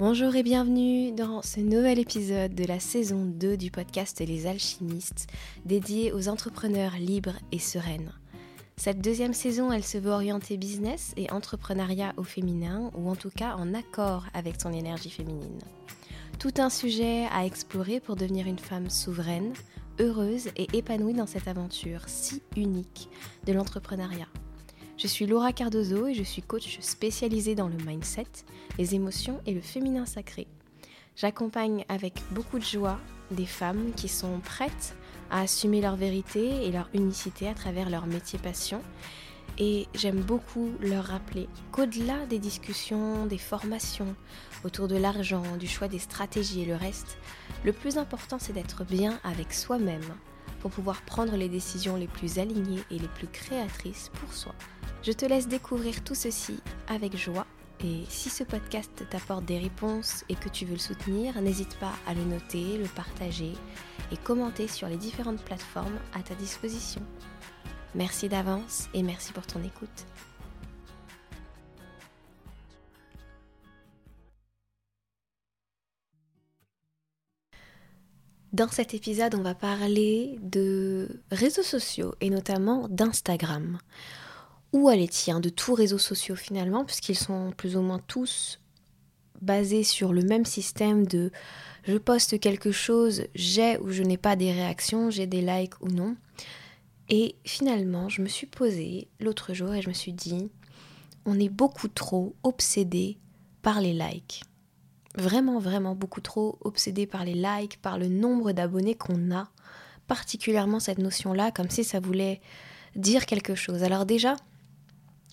Bonjour et bienvenue dans ce nouvel épisode de la saison 2 du podcast Les Alchimistes, dédié aux entrepreneurs libres et sereines. Cette deuxième saison, elle se veut orienter business et entrepreneuriat au féminin, ou en tout cas en accord avec son énergie féminine. Tout un sujet à explorer pour devenir une femme souveraine, heureuse et épanouie dans cette aventure si unique de l'entrepreneuriat. Je suis Laura Cardozo et je suis coach spécialisée dans le mindset, les émotions et le féminin sacré. J'accompagne avec beaucoup de joie des femmes qui sont prêtes à assumer leur vérité et leur unicité à travers leur métier passion. Et j'aime beaucoup leur rappeler qu'au-delà des discussions, des formations autour de l'argent, du choix des stratégies et le reste, le plus important c'est d'être bien avec soi-même pour pouvoir prendre les décisions les plus alignées et les plus créatrices pour soi. Je te laisse découvrir tout ceci avec joie et si ce podcast t'apporte des réponses et que tu veux le soutenir, n'hésite pas à le noter, le partager et commenter sur les différentes plateformes à ta disposition. Merci d'avance et merci pour ton écoute. Dans cet épisode, on va parler de réseaux sociaux et notamment d'Instagram où elle est tient de tous réseaux sociaux finalement, puisqu'ils sont plus ou moins tous basés sur le même système de je poste quelque chose, j'ai ou je n'ai pas des réactions, j'ai des likes ou non. Et finalement, je me suis posée l'autre jour et je me suis dit, on est beaucoup trop obsédé par les likes. Vraiment, vraiment beaucoup trop obsédé par les likes, par le nombre d'abonnés qu'on a, particulièrement cette notion-là, comme si ça voulait dire quelque chose. Alors déjà,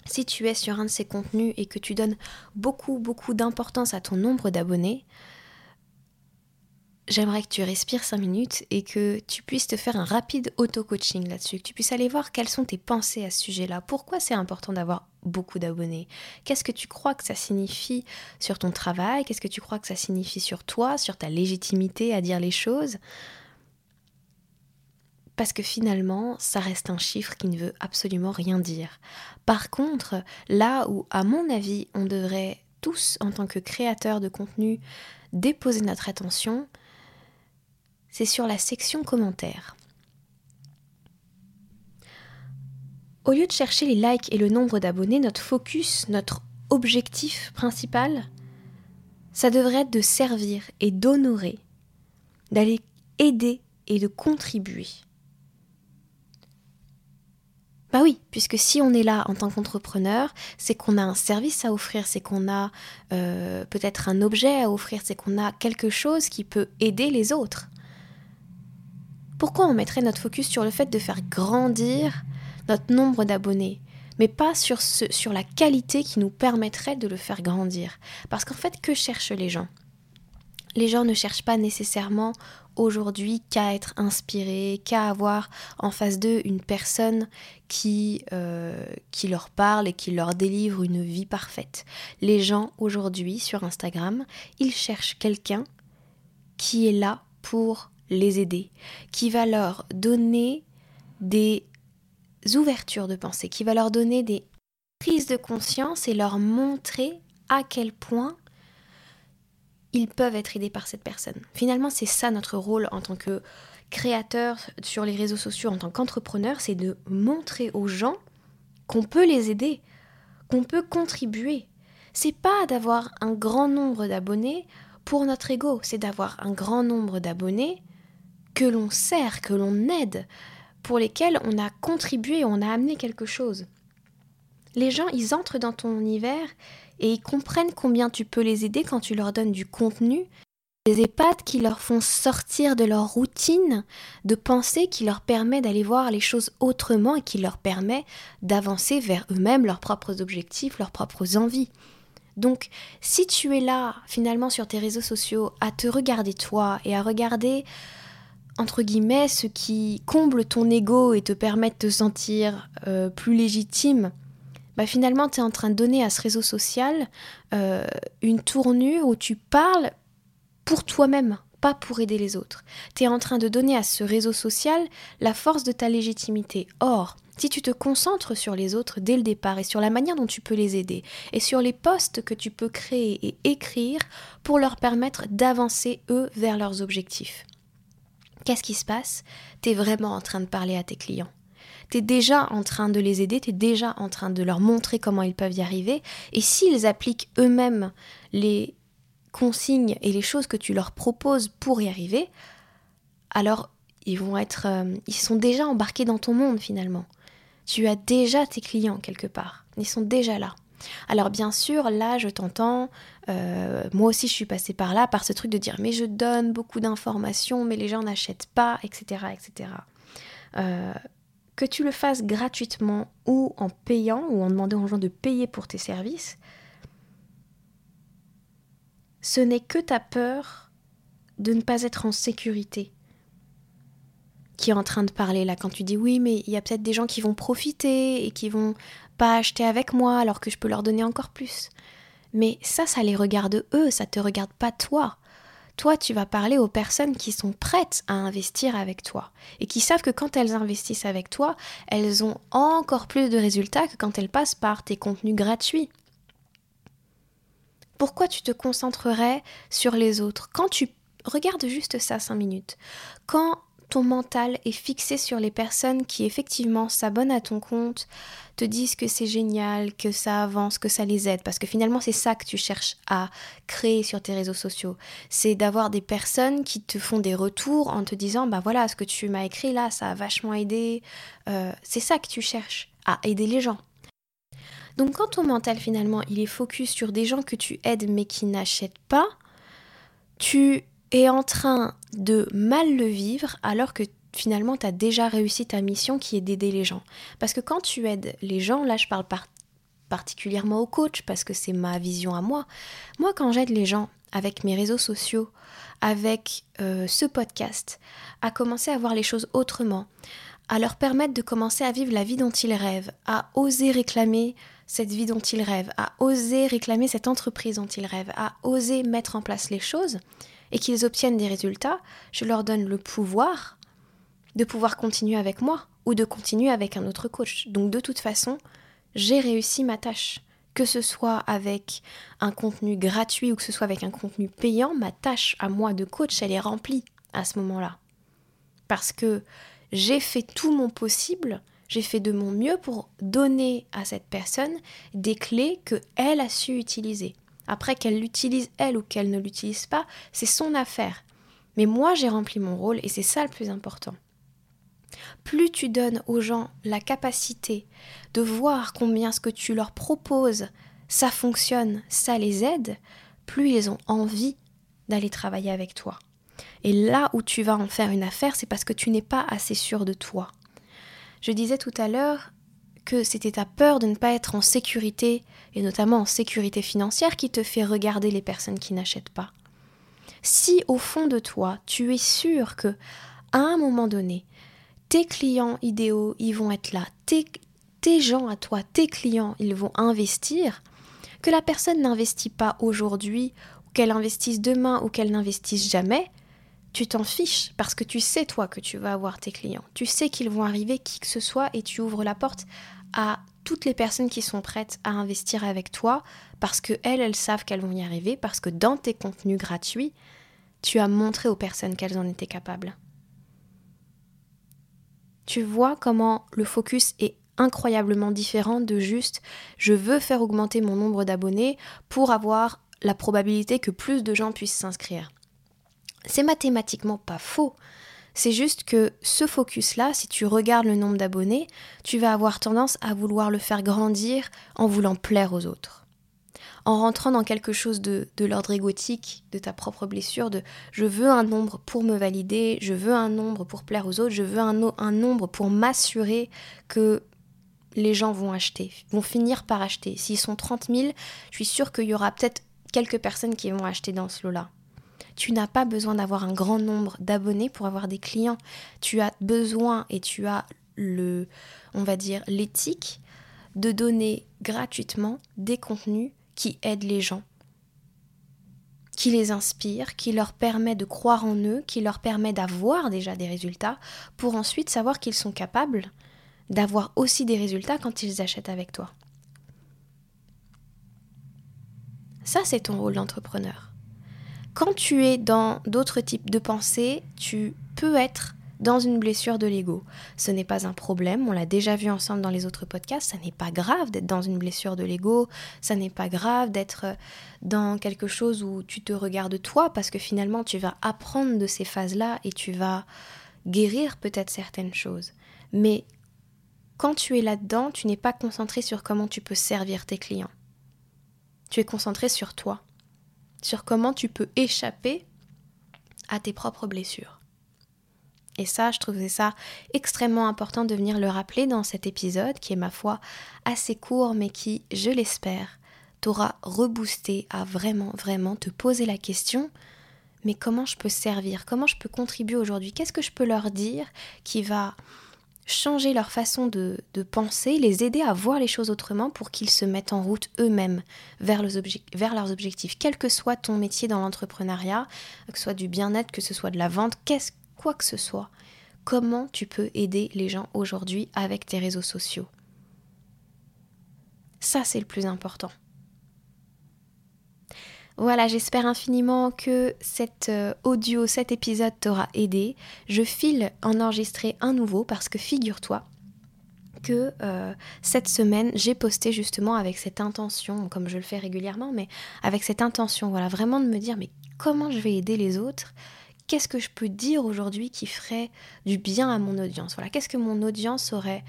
si tu es sur un de ces contenus et que tu donnes beaucoup, beaucoup d'importance à ton nombre d'abonnés, j'aimerais que tu respires 5 minutes et que tu puisses te faire un rapide auto-coaching là-dessus, que tu puisses aller voir quelles sont tes pensées à ce sujet-là. Pourquoi c'est important d'avoir beaucoup d'abonnés? Qu'est-ce que tu crois que ça signifie sur ton travail? Qu'est-ce que tu crois que ça signifie sur toi, sur ta légitimité à dire les choses? Parce que finalement, ça reste un chiffre qui ne veut absolument rien dire. Par contre, là où, à mon avis, on devrait tous, en tant que créateurs de contenu, déposer notre attention, c'est sur la section commentaires. Au lieu de chercher les likes et le nombre d'abonnés, notre focus, notre objectif principal, ça devrait être de servir et d'honorer, d'aller aider et de contribuer. Bah oui, puisque si on est là en tant qu'entrepreneur, c'est qu'on a un service à offrir, c'est qu'on a euh, peut-être un objet à offrir, c'est qu'on a quelque chose qui peut aider les autres. Pourquoi on mettrait notre focus sur le fait de faire grandir notre nombre d'abonnés, mais pas sur, ce, sur la qualité qui nous permettrait de le faire grandir? Parce qu'en fait, que cherchent les gens? Les gens ne cherchent pas nécessairement aujourd'hui qu'à être inspirés, qu'à avoir en face d'eux une personne qui, euh, qui leur parle et qui leur délivre une vie parfaite. Les gens aujourd'hui sur Instagram, ils cherchent quelqu'un qui est là pour les aider, qui va leur donner des ouvertures de pensée, qui va leur donner des prises de conscience et leur montrer à quel point ils peuvent être aidés par cette personne. Finalement, c'est ça notre rôle en tant que créateur sur les réseaux sociaux, en tant qu'entrepreneur, c'est de montrer aux gens qu'on peut les aider, qu'on peut contribuer. C'est pas d'avoir un grand nombre d'abonnés pour notre ego, c'est d'avoir un grand nombre d'abonnés que l'on sert, que l'on aide, pour lesquels on a contribué, on a amené quelque chose. Les gens, ils entrent dans ton univers et ils comprennent combien tu peux les aider quand tu leur donnes du contenu, des EHPAD qui leur font sortir de leur routine de pensée, qui leur permet d'aller voir les choses autrement et qui leur permet d'avancer vers eux-mêmes, leurs propres objectifs, leurs propres envies. Donc, si tu es là, finalement, sur tes réseaux sociaux, à te regarder toi et à regarder, entre guillemets, ce qui comble ton ego et te permet de te sentir euh, plus légitime, bah finalement, tu es en train de donner à ce réseau social euh, une tournure où tu parles pour toi-même, pas pour aider les autres. Tu es en train de donner à ce réseau social la force de ta légitimité. Or, Si tu te concentres sur les autres dès le départ et sur la manière dont tu peux les aider et sur les postes que tu peux créer et écrire pour leur permettre d'avancer eux vers leurs objectifs. Qu'est-ce qui se passe? Tu es vraiment en train de parler à tes clients. Tu es déjà en train de les aider, tu es déjà en train de leur montrer comment ils peuvent y arriver. Et s'ils appliquent eux-mêmes les consignes et les choses que tu leur proposes pour y arriver, alors ils vont être, euh, ils sont déjà embarqués dans ton monde finalement. Tu as déjà tes clients quelque part. Ils sont déjà là. Alors bien sûr, là, je t'entends, euh, moi aussi je suis passée par là, par ce truc de dire mais je donne beaucoup d'informations, mais les gens n'achètent pas, etc. etc. que tu le fasses gratuitement ou en payant, ou en demandant aux gens de payer pour tes services, ce n'est que ta peur de ne pas être en sécurité qui est en train de parler là quand tu dis oui mais il y a peut-être des gens qui vont profiter et qui vont pas acheter avec moi alors que je peux leur donner encore plus. Mais ça ça les regarde eux, ça te regarde pas toi. Toi, tu vas parler aux personnes qui sont prêtes à investir avec toi et qui savent que quand elles investissent avec toi, elles ont encore plus de résultats que quand elles passent par tes contenus gratuits. Pourquoi tu te concentrerais sur les autres? Quand tu regardes juste ça 5 minutes, quand ton mental est fixé sur les personnes qui effectivement s'abonnent à ton compte, te disent que c'est génial, que ça avance, que ça les aide, parce que finalement c'est ça que tu cherches à créer sur tes réseaux sociaux. C'est d'avoir des personnes qui te font des retours en te disant, bah voilà, ce que tu m'as écrit là, ça a vachement aidé. Euh, c'est ça que tu cherches, à aider les gens. Donc quand ton mental finalement il est focus sur des gens que tu aides mais qui n'achètent pas, tu es en train de mal le vivre alors que finalement tu as déjà réussi ta mission qui est d'aider les gens. Parce que quand tu aides les gens, là je parle particulièrement au coach parce que c'est ma vision à moi. Moi quand j'aide les gens avec mes réseaux sociaux, avec euh, ce podcast, à commencer à voir les choses autrement, à leur permettre de commencer à vivre la vie dont ils rêvent, à oser réclamer cette vie dont ils rêvent, à oser réclamer cette entreprise dont ils rêvent, à oser mettre en place les choses, et qu'ils obtiennent des résultats, je leur donne le pouvoir de pouvoir continuer avec moi ou de continuer avec un autre coach. Donc de toute façon, j'ai réussi ma tâche. Que ce soit avec un contenu gratuit ou que ce soit avec un contenu payant, ma tâche à moi de coach, elle est remplie à ce moment-là. Parce que j'ai fait tout mon possible, j'ai fait de mon mieux pour donner à cette personne des clés que elle a su utiliser. Après qu'elle l'utilise elle ou qu'elle ne l'utilise pas, c'est son affaire. Mais moi j'ai rempli mon rôle et c'est ça le plus important. Plus tu donnes aux gens la capacité de voir combien ce que tu leur proposes, ça fonctionne, ça les aide, plus ils ont envie d'aller travailler avec toi. Et là où tu vas en faire une affaire, c'est parce que tu n'es pas assez sûr de toi. Je disais tout à l'heure, que c'était ta peur de ne pas être en sécurité, et notamment en sécurité financière, qui te fait regarder les personnes qui n'achètent pas. Si au fond de toi, tu es sûr que, à un moment donné, tes clients idéaux, ils vont être là, tes, tes gens à toi, tes clients, ils vont investir, que la personne n'investit pas aujourd'hui, ou qu'elle investisse demain, ou qu'elle n'investisse jamais, tu t'en fiches parce que tu sais toi que tu vas avoir tes clients. Tu sais qu'ils vont arriver qui que ce soit et tu ouvres la porte à toutes les personnes qui sont prêtes à investir avec toi parce que elles, elles savent qu'elles vont y arriver, parce que dans tes contenus gratuits, tu as montré aux personnes qu'elles en étaient capables. Tu vois comment le focus est incroyablement différent de juste je veux faire augmenter mon nombre d'abonnés pour avoir la probabilité que plus de gens puissent s'inscrire. C'est mathématiquement pas faux, c'est juste que ce focus-là, si tu regardes le nombre d'abonnés, tu vas avoir tendance à vouloir le faire grandir en voulant plaire aux autres. En rentrant dans quelque chose de, l'ordre égotique, de ta propre blessure, de je veux un nombre pour me valider, je veux un nombre pour plaire aux autres, je veux un, un nombre pour m'assurer que les gens vont acheter, vont finir par acheter. S'ils sont 30 000, je suis sûre qu'il y aura peut-être quelques personnes qui vont acheter dans ce lot-là. Tu n'as pas besoin d'avoir un grand nombre d'abonnés pour avoir des clients. Tu as besoin et tu as le, on va dire, l'éthique de donner gratuitement des contenus qui aident les gens, qui les inspirent, qui leur permet de croire en eux, qui leur permet d'avoir déjà des résultats pour ensuite savoir qu'ils sont capables d'avoir aussi des résultats quand ils achètent avec toi. Ça, c'est ton rôle d'entrepreneur. Quand tu es dans d'autres types de pensées, tu peux être dans une blessure de l'ego. Ce n'est pas un problème, on l'a déjà vu ensemble dans les autres podcasts, ça n'est pas grave d'être dans une blessure de l'ego, ça n'est pas grave d'être dans quelque chose où tu te regardes toi, parce que finalement tu vas apprendre de ces phases-là et tu vas guérir peut-être certaines choses. Mais quand tu es là-dedans, tu n'es pas concentré sur comment tu peux servir tes clients. Tu es concentré sur toi, sur comment tu peux échapper à tes propres blessures. Et ça, je trouvais ça extrêmement important de venir le rappeler dans cet épisode, qui est ma foi assez court, mais qui, je l'espère, t'aura reboosté à vraiment, vraiment te poser la question, mais comment je peux servir? Comment je peux contribuer aujourd'hui? Qu'est-ce que je peux leur dire qui va changer leur façon de, penser, les aider à voir les choses autrement pour qu'ils se mettent en route eux-mêmes vers, leurs objectifs, quel que soit ton métier dans l'entrepreneuriat, que ce soit du bien-être, que ce soit de la vente, quoi que ce soit, comment tu peux aider les gens aujourd'hui avec tes réseaux sociaux? Ça, c'est le plus important. Voilà, j'espère infiniment que cet euh, audio, cet épisode t'aura aidé. Je file en enregistrer un nouveau parce que figure-toi que euh, cette semaine, j'ai posté justement avec cette intention, comme je le fais régulièrement, mais avec cette intention, voilà, vraiment de me dire, mais comment je vais aider les autres? Qu'est-ce que je peux dire aujourd'hui qui ferait du bien à mon audience? Voilà, qu'est-ce que mon audience aurait,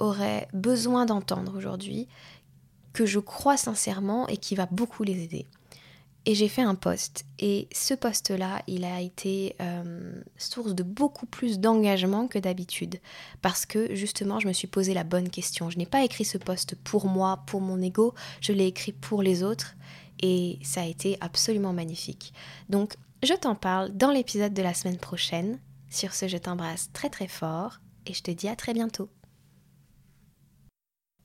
aurait besoin d'entendre aujourd'hui, que je crois sincèrement et qui va beaucoup les aider? Et j'ai fait un post. Et ce post-là, il a été euh, source de beaucoup plus d'engagement que d'habitude. Parce que justement, je me suis posé la bonne question. Je n'ai pas écrit ce post pour moi, pour mon ego. Je l'ai écrit pour les autres. Et ça a été absolument magnifique. Donc, je t'en parle dans l'épisode de la semaine prochaine. Sur ce, je t'embrasse très très fort et je te dis à très bientôt.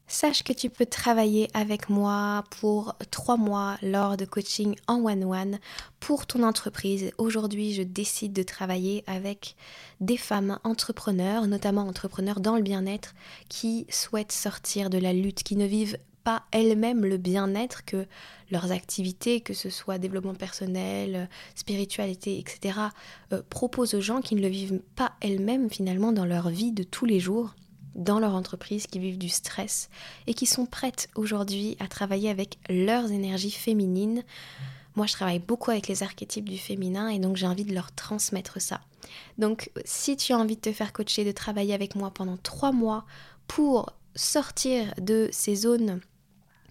Sache que tu peux travailler avec moi pour trois mois lors de coaching en one-one pour ton entreprise. Aujourd'hui, je décide de travailler avec des femmes entrepreneurs, notamment entrepreneurs dans le bien-être, qui souhaitent sortir de la lutte, qui ne vivent pas elles-mêmes le bien-être que leurs activités, que ce soit développement personnel, spiritualité, etc., euh, proposent aux gens qui ne le vivent pas elles-mêmes finalement dans leur vie de tous les jours, dans leur entreprise, qui vivent du stress et qui sont prêtes aujourd'hui à travailler avec leurs énergies féminines. Moi, je travaille beaucoup avec les archétypes du féminin et donc j'ai envie de leur transmettre ça. Donc, si tu as envie de te faire coacher, de travailler avec moi pendant trois mois pour sortir de ces zones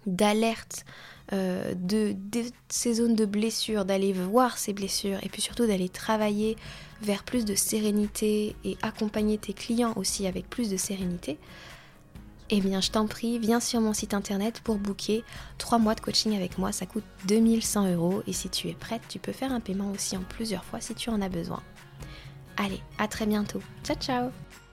d'alerte, euh, de, ces zones de blessures, d'aller voir ces blessures et puis surtout d'aller travailler vers plus de sérénité et accompagner tes clients aussi avec plus de sérénité, eh bien je t'en prie, viens sur mon site internet pour booker 3 mois de coaching avec moi, ça coûte 2100 euros et si tu es prête, tu peux faire un paiement aussi en plusieurs fois si tu en as besoin. Allez, à très bientôt. Ciao ciao